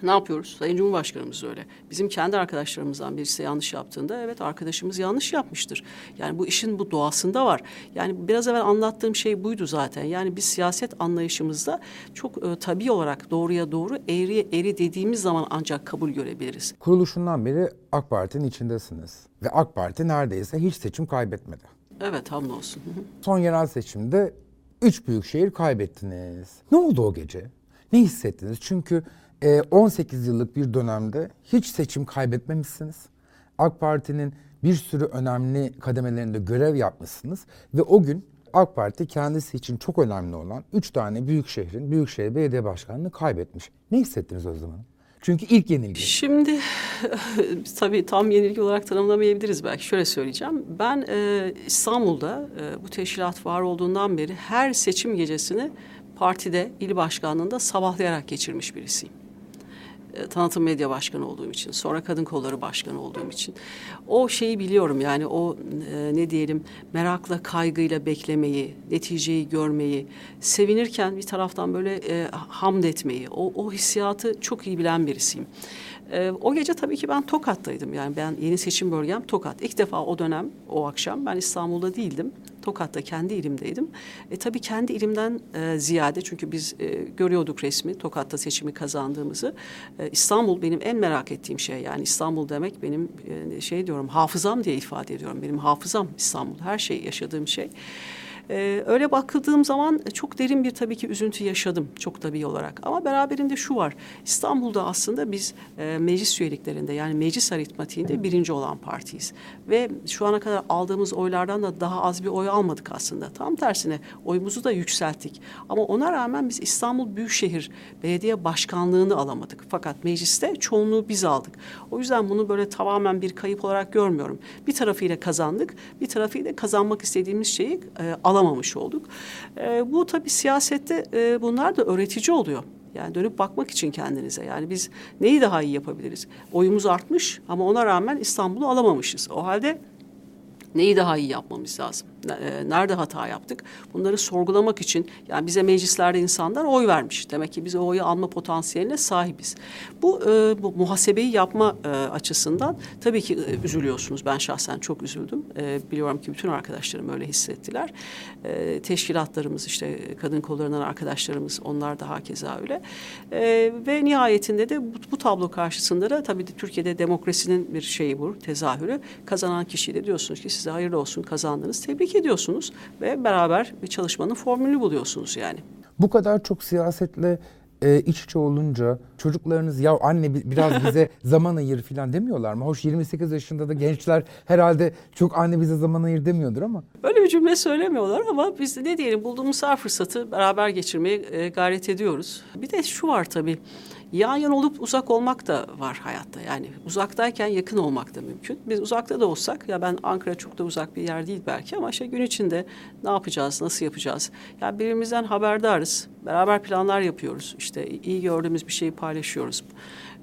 Ne yapıyoruz? Sayın Cumhurbaşkanımız öyle. Bizim kendi arkadaşlarımızdan birisi yanlış yaptığında evet arkadaşımız yanlış yapmıştır. Yani bu işin bu doğasında var. Yani biraz evvel anlattığım şey buydu zaten. Yani biz siyaset anlayışımızda çok e, tabii olarak doğruya doğru eğriye eğri dediğimiz zaman ancak kabul görebiliriz. Kuruluşundan beri AK Parti'nin içindesiniz. Ve AK Parti neredeyse hiç seçim kaybetmedi. Evet hamdolsun. Son yerel seçimde üç büyük şehir kaybettiniz. Ne oldu o gece? Ne hissettiniz? Çünkü 18 yıllık bir dönemde hiç seçim kaybetmemişsiniz. AK Parti'nin bir sürü önemli kademelerinde görev yapmışsınız ve o gün AK Parti kendisi için çok önemli olan üç tane büyük şehrin büyükşehir belediye başkanlığını kaybetmiş. Ne hissettiniz o zaman? Çünkü ilk yenilgi. Şimdi tabii tam yenilgi olarak tanımlamayabiliriz belki. Şöyle söyleyeceğim. Ben e, İstanbul'da e, bu teşkilat var olduğundan beri her seçim gecesini partide, il başkanlığında sabahlayarak geçirmiş birisiyim. E, tanıtım medya başkanı olduğum için, sonra kadın kolları başkanı olduğum için. O şeyi biliyorum yani o e, ne diyelim merakla, kaygıyla beklemeyi, neticeyi görmeyi, sevinirken bir taraftan böyle e, hamd etmeyi, o, o hissiyatı çok iyi bilen birisiyim. E, o gece tabii ki ben Tokat'taydım yani ben yeni seçim bölgem Tokat. İlk defa o dönem, o akşam ben İstanbul'da değildim. Tokat'ta kendi ilimdeydim. E, tabii kendi ilimden e, ziyade çünkü biz e, görüyorduk resmi Tokat'ta seçimi kazandığımızı. E, İstanbul benim en merak ettiğim şey yani İstanbul demek benim e, şey diyorum hafızam diye ifade ediyorum. Benim hafızam İstanbul her şey yaşadığım şey. Ee, öyle bakıldığım zaman çok derin bir tabii ki üzüntü yaşadım çok tabii olarak. Ama beraberinde şu var. İstanbul'da aslında biz e, meclis üyeliklerinde yani meclis aritmatiğinde birinci olan partiyiz. Ve şu ana kadar aldığımız oylardan da daha az bir oy almadık aslında. Tam tersine oyumuzu da yükselttik. Ama ona rağmen biz İstanbul Büyükşehir Belediye Başkanlığı'nı alamadık. Fakat mecliste çoğunluğu biz aldık. O yüzden bunu böyle tamamen bir kayıp olarak görmüyorum. Bir tarafıyla kazandık, bir tarafıyla kazanmak istediğimiz şeyi e, alamamış olduk. E, bu tabii siyasette e, bunlar da öğretici oluyor. Yani dönüp bakmak için kendinize. Yani biz neyi daha iyi yapabiliriz? Oyumuz artmış ama ona rağmen İstanbul'u alamamışız. O halde neyi daha iyi yapmamız lazım? E, nerede hata yaptık? Bunları sorgulamak için yani bize meclislerde insanlar oy vermiş. Demek ki biz oyu alma potansiyeline sahibiz. Bu, e, bu muhasebeyi yapma e, açısından tabii ki e, üzülüyorsunuz. Ben şahsen çok üzüldüm. E, biliyorum ki bütün arkadaşlarım öyle hissettiler. E, teşkilatlarımız işte kadın kollarından arkadaşlarımız onlar da hakeza öyle. E, ve nihayetinde de bu, bu tablo karşısında da tabii de Türkiye'de demokrasinin bir şeyi bu tezahürü. Kazanan kişiyi de diyorsunuz ki size hayırlı olsun kazandınız. Tebrik ediyorsunuz ve beraber bir çalışmanın formülünü buluyorsunuz yani. Bu kadar çok siyasetle e, iç içe olunca çocuklarınız ya anne biraz bize zaman ayır falan demiyorlar mı? Hoş 28 yaşında da gençler herhalde çok anne bize zaman ayır demiyordur ama. Öyle bir cümle söylemiyorlar ama biz de ne diyelim bulduğumuz her fırsatı beraber geçirmeye e, gayret ediyoruz. Bir de şu var tabii yan yana olup uzak olmak da var hayatta. Yani uzaktayken yakın olmak da mümkün. Biz uzakta da olsak ya ben Ankara çok da uzak bir yer değil belki ama işte gün içinde ne yapacağız, nasıl yapacağız? Ya yani birbirimizden haberdarız. Beraber planlar yapıyoruz. İşte iyi gördüğümüz bir şeyi paylaşıyoruz.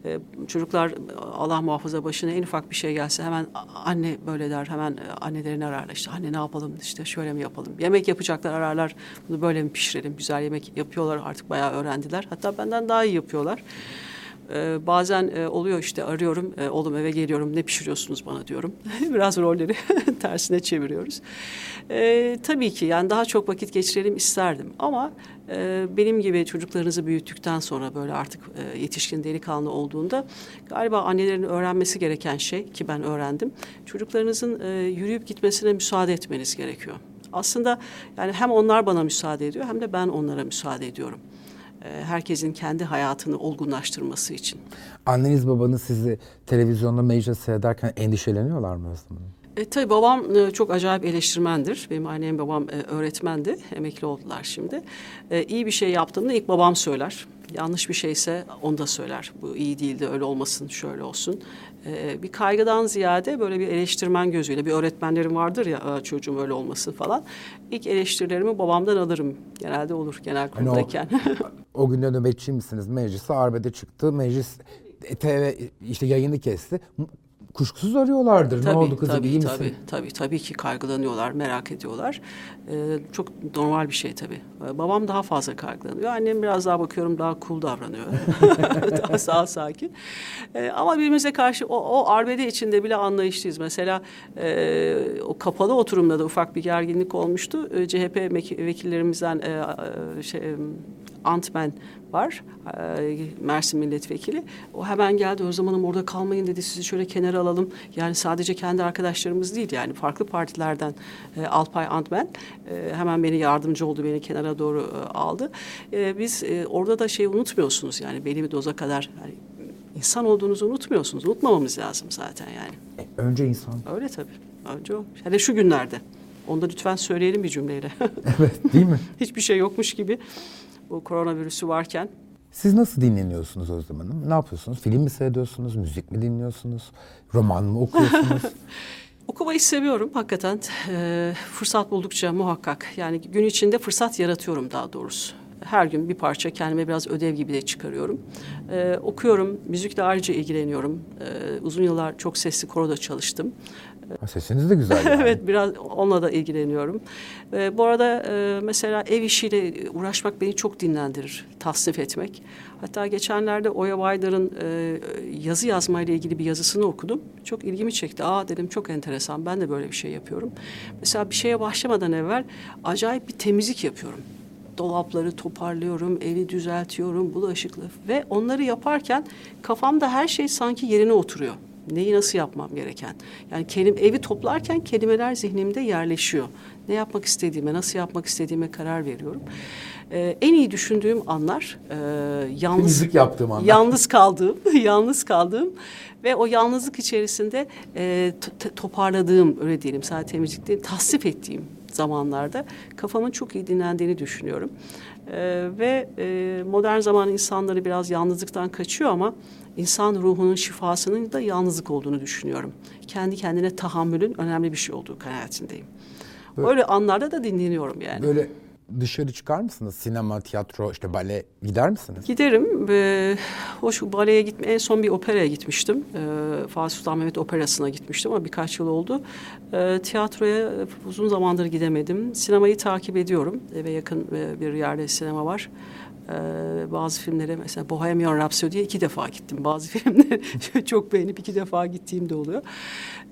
Ee, çocuklar Allah muhafaza başına en ufak bir şey gelse hemen anne böyle der hemen e, annelerini ararlar. İşte anne ne yapalım? İşte şöyle mi yapalım? Yemek yapacaklar ararlar. Bunu böyle mi pişirelim? Güzel yemek yapıyorlar artık bayağı öğrendiler. Hatta benden daha iyi yapıyorlar. Ee, bazen e, oluyor işte arıyorum, e, oğlum eve geliyorum ne pişiriyorsunuz bana diyorum. Biraz rolleri tersine çeviriyoruz. E, tabii ki yani daha çok vakit geçirelim isterdim ama e, benim gibi çocuklarınızı büyüttükten sonra böyle artık e, yetişkin delikanlı olduğunda galiba annelerin öğrenmesi gereken şey ki ben öğrendim. Çocuklarınızın e, yürüyüp gitmesine müsaade etmeniz gerekiyor. Aslında yani hem onlar bana müsaade ediyor hem de ben onlara müsaade ediyorum. E, herkesin kendi hayatını olgunlaştırması için. Anneniz babanız sizi televizyonda meclis seyrederken endişeleniyorlar mı Özlem Hanım? E, tabii babam e, çok acayip eleştirmendir. Benim annem babam e, öğretmendi. Emekli oldular şimdi. E, iyi bir şey yaptığımda ilk babam söyler. Yanlış bir şeyse onu da söyler. Bu iyi değildi, öyle olmasın, şöyle olsun. E, bir kaygıdan ziyade böyle bir eleştirmen gözüyle. Bir öğretmenlerim vardır ya çocuğum öyle olmasın falan. İlk eleştirilerimi babamdan alırım. Genelde olur genel kuruldayken. Hani o, o günde nöbetçi misiniz? Meclise arbede çıktı. Meclis TV işte yayını kesti kuşkusuz arıyorlardır. Tabii, ne oldu kızım tabii, iyi tabii, misin? Tabii tabii ki kaygılanıyorlar, merak ediyorlar. Ee, çok normal bir şey tabii. Ee, babam daha fazla kaygılanıyor. Annem biraz daha bakıyorum daha cool davranıyor. daha sağ sakin. Ee, ama birbirimize karşı o, o arbede içinde bile anlayışlıyız. Mesela e, o kapalı oturumda da ufak bir gerginlik olmuştu. E, CHP vekillerimizden e, e, şey, Antmen var. E, Mersin milletvekili. O hemen geldi Özlem Hanım orada kalmayın dedi. Sizi şöyle kenara alalım. Yani sadece kendi arkadaşlarımız değil yani farklı partilerden e, Alpay Antmen e, hemen beni yardımcı oldu. Beni kenara doğru e, aldı. E, biz e, orada da şey unutmuyorsunuz yani belli bir doza kadar yani insan olduğunuzu unutmuyorsunuz. Unutmamamız lazım zaten yani. E, önce insan. Öyle tabii. Önce o. Hele şu günlerde. Onu da lütfen söyleyelim bir cümleyle. evet değil mi? Hiçbir şey yokmuş gibi bu koronavirüsü varken. Siz nasıl dinleniyorsunuz Özlem Hanım? Ne yapıyorsunuz? Film mi seyrediyorsunuz? Müzik mi dinliyorsunuz? Roman mı okuyorsunuz? Okumayı seviyorum hakikaten. E, fırsat buldukça muhakkak. Yani gün içinde fırsat yaratıyorum daha doğrusu. Her gün bir parça kendime biraz ödev gibi de çıkarıyorum. E, okuyorum, müzikle ayrıca ilgileniyorum. E, uzun yıllar çok sesli koroda çalıştım. Sesiniz de güzel yani. evet biraz onunla da ilgileniyorum. E, bu arada e, mesela ev işiyle uğraşmak beni çok dinlendirir. Tasnif etmek. Hatta geçenlerde Oya Baydar'ın e, yazı yazmayla ilgili bir yazısını okudum. Çok ilgimi çekti. Aa dedim çok enteresan ben de böyle bir şey yapıyorum. Mesela bir şeye başlamadan evvel acayip bir temizlik yapıyorum dolapları toparlıyorum, evi düzeltiyorum, bulaşıklı ve onları yaparken kafamda her şey sanki yerine oturuyor neyi nasıl yapmam gereken. Yani kelim, evi toplarken kelimeler zihnimde yerleşiyor. Ne yapmak istediğime, nasıl yapmak istediğime karar veriyorum. Ee, en iyi düşündüğüm anlar e, yalnız Temizlik yaptığım anlar. Yalnız kaldığım, yalnız kaldığım ve o yalnızlık içerisinde e, toparladığım öyle diyelim sadece temizlik değil, tasvip ettiğim zamanlarda kafamın çok iyi dinlendiğini düşünüyorum. Ee, ve e, modern zaman insanları biraz yalnızlıktan kaçıyor ama insan ruhunun şifasının da yalnızlık olduğunu düşünüyorum. Kendi kendine tahammülün önemli bir şey olduğu kanaatindeyim. Böyle, Öyle anlarda da dinleniyorum yani. Böyle dışarı çıkar mısınız? Sinema, tiyatro, işte bale gider misiniz? Giderim. Ee, hoş baleye gitme. En son bir operaya gitmiştim. Ee, Fatih Sultan Mehmet Operası'na gitmiştim ama birkaç yıl oldu. Ee, tiyatroya uzun zamandır gidemedim. Sinemayı takip ediyorum. Eve yakın e, bir yerde sinema var. Ee, bazı filmlere mesela Bohemian Rhapsody'ye iki defa gittim. Bazı filmleri çok beğenip iki defa gittiğim de oluyor.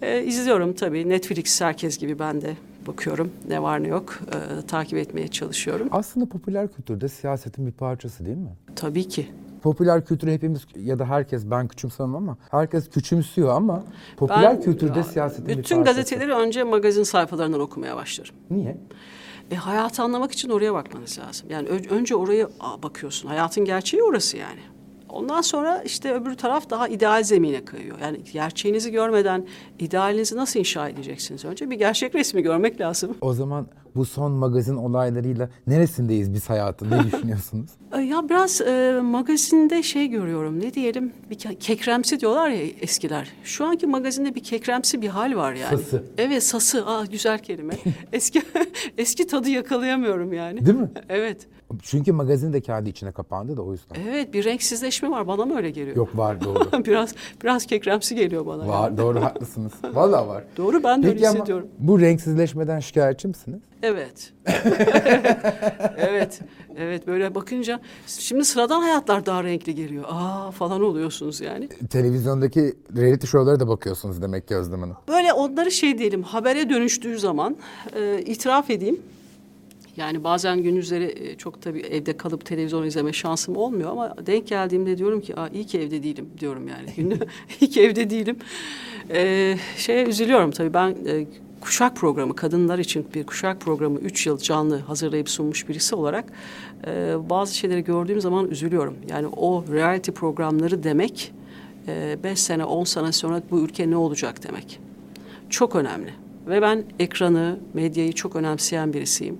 Ee, izliyorum tabii. Netflix herkes gibi ben de bakıyorum. Ne var ne yok. Ee, takip etmeye çalışıyorum. Aslında popüler kültürde siyasetin bir parçası değil mi? Tabii ki. Popüler kültürü hepimiz ya da herkes ben küçümsemem ama herkes küçümsüyor ama popüler Ben- kültürde ya, siyasetin bir Bütün parçası. gazeteleri önce magazin sayfalarından okumaya başlarım. Niye? E, hayatı anlamak için oraya bakmanız lazım. Yani önce oraya bakıyorsun. Hayatın gerçeği orası yani. Ondan sonra işte öbür taraf daha ideal zemine kayıyor. Yani gerçeğinizi görmeden idealinizi nasıl inşa edeceksiniz? Önce bir gerçek resmi görmek lazım. O zaman bu son magazin olaylarıyla neresindeyiz biz hayatın? Ne düşünüyorsunuz? Ya biraz e, magazinde şey görüyorum. Ne diyelim? Bir ke- kekremsi diyorlar ya eskiler. Şu anki magazinde bir kekremsi bir hal var yani. Sası. Evet sası. Aa güzel kelime. eski eski tadı yakalayamıyorum yani. Değil mi? Evet. Çünkü magazin de kendi içine kapandı da o yüzden. Evet bir renksizleşme var. Bana mı öyle geliyor? Yok var doğru. biraz biraz kekremsi geliyor bana. yani. var doğru haklısınız. Vallahi var. Doğru ben de öyle Peki ama hissediyorum. bu renksizleşmeden şikayetçi misiniz? Evet. evet. Evet böyle bakınca şimdi sıradan hayatlar daha renkli geliyor. Aa falan oluyorsunuz yani. Televizyondaki reality show'lara da bakıyorsunuz demek ki Özlem Hanım. Böyle onları şey diyelim habere dönüştüğü zaman e, itiraf edeyim. Yani bazen gündüzleri e, çok tabii evde kalıp televizyon izleme şansım olmuyor ama denk geldiğimde diyorum ki Aa, iyi ki evde değilim diyorum yani. İyi ki evde değilim. E, şeye üzülüyorum tabii ben e, kuşak programı kadınlar için bir kuşak programı 3 yıl canlı hazırlayıp sunmuş birisi olarak e, bazı şeyleri gördüğüm zaman üzülüyorum. Yani o reality programları demek 5 sene 10 sene sonra bu ülke ne olacak demek. Çok önemli. Ve ben ekranı, medyayı çok önemseyen birisiyim.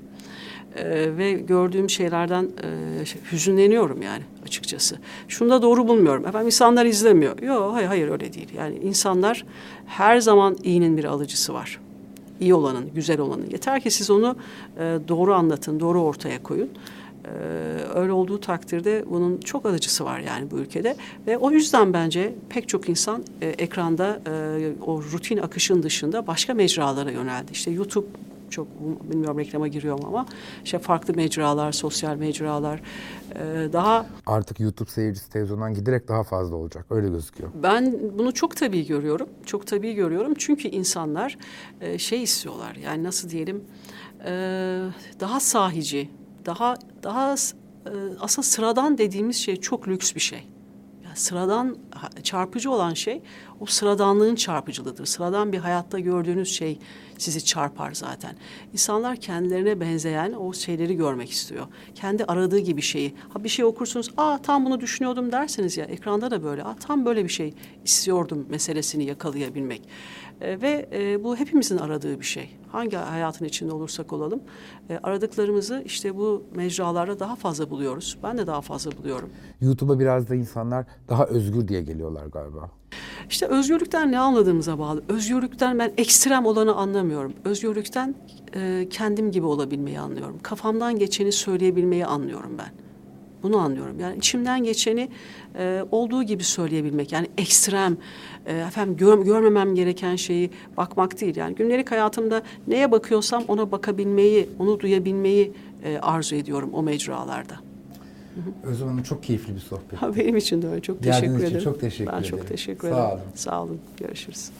Ee, ve gördüğüm şeylerden e, hüzünleniyorum yani açıkçası. Şunu da doğru bulmuyorum. Efendim insanlar izlemiyor. Yok hayır hayır öyle değil. Yani insanlar her zaman iyinin bir alıcısı var. İyi olanın, güzel olanın. Yeter ki siz onu e, doğru anlatın, doğru ortaya koyun. Ee, öyle olduğu takdirde bunun çok alıcısı var yani bu ülkede ve o yüzden bence pek çok insan e, ekranda e, o rutin akışın dışında başka mecralara yöneldi. İşte YouTube çok bilmiyorum reklama giriyorum ama işte farklı mecralar, sosyal mecralar e, daha Artık YouTube seyircisi televizyondan giderek daha fazla olacak. Öyle gözüküyor. Ben bunu çok tabii görüyorum. Çok tabii görüyorum. Çünkü insanlar e, şey istiyorlar. Yani nasıl diyelim? e, daha sahici, daha daha e, aslında sıradan dediğimiz şey çok lüks bir şey. Sıradan çarpıcı olan şey o sıradanlığın çarpıcılığıdır. Sıradan bir hayatta gördüğünüz şey sizi çarpar zaten. İnsanlar kendilerine benzeyen o şeyleri görmek istiyor. Kendi aradığı gibi şeyi. Ha bir şey okursunuz, aa tam bunu düşünüyordum derseniz ya ekranda da böyle, aa tam böyle bir şey istiyordum meselesini yakalayabilmek. E, ve e, bu hepimizin aradığı bir şey. Hangi hayatın içinde olursak olalım, e, aradıklarımızı işte bu mecralarda daha fazla buluyoruz. Ben de daha fazla buluyorum. YouTube'a biraz da insanlar daha özgür diye geliyorlar galiba. İşte özgürlükten ne anladığımıza bağlı. Özgürlükten ben ekstrem olanı anlamıyorum. Özgürlükten e, kendim gibi olabilmeyi anlıyorum. Kafamdan geçeni söyleyebilmeyi anlıyorum ben. Bunu anlıyorum. Yani içimden geçeni e, olduğu gibi söyleyebilmek. Yani ekstrem, e, efendim gör- görmemem gereken şeyi bakmak değil. Yani gündelik hayatımda neye bakıyorsam ona bakabilmeyi, onu duyabilmeyi e, arzu ediyorum o mecralarda. Özlem Hanım çok keyifli bir sohbet. Ha, benim için de öyle. Çok Geldiğiniz teşekkür için ederim. çok teşekkür ben ederim. çok teşekkür Sağ ederim. olun. Sağ olun. Görüşürüz.